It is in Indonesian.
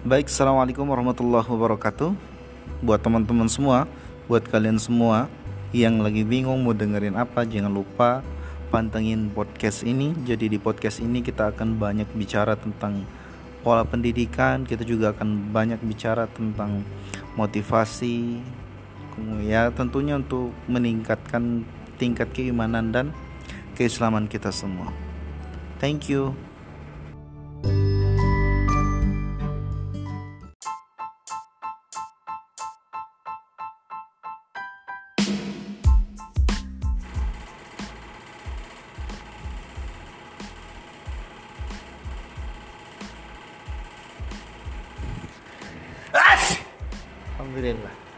Baik, assalamualaikum warahmatullahi wabarakatuh. Buat teman-teman semua, buat kalian semua yang lagi bingung mau dengerin apa, jangan lupa pantengin podcast ini. Jadi di podcast ini kita akan banyak bicara tentang pola pendidikan, kita juga akan banyak bicara tentang motivasi, ya tentunya untuk meningkatkan tingkat keimanan dan keislaman kita semua. Thank you. ぐれるわ。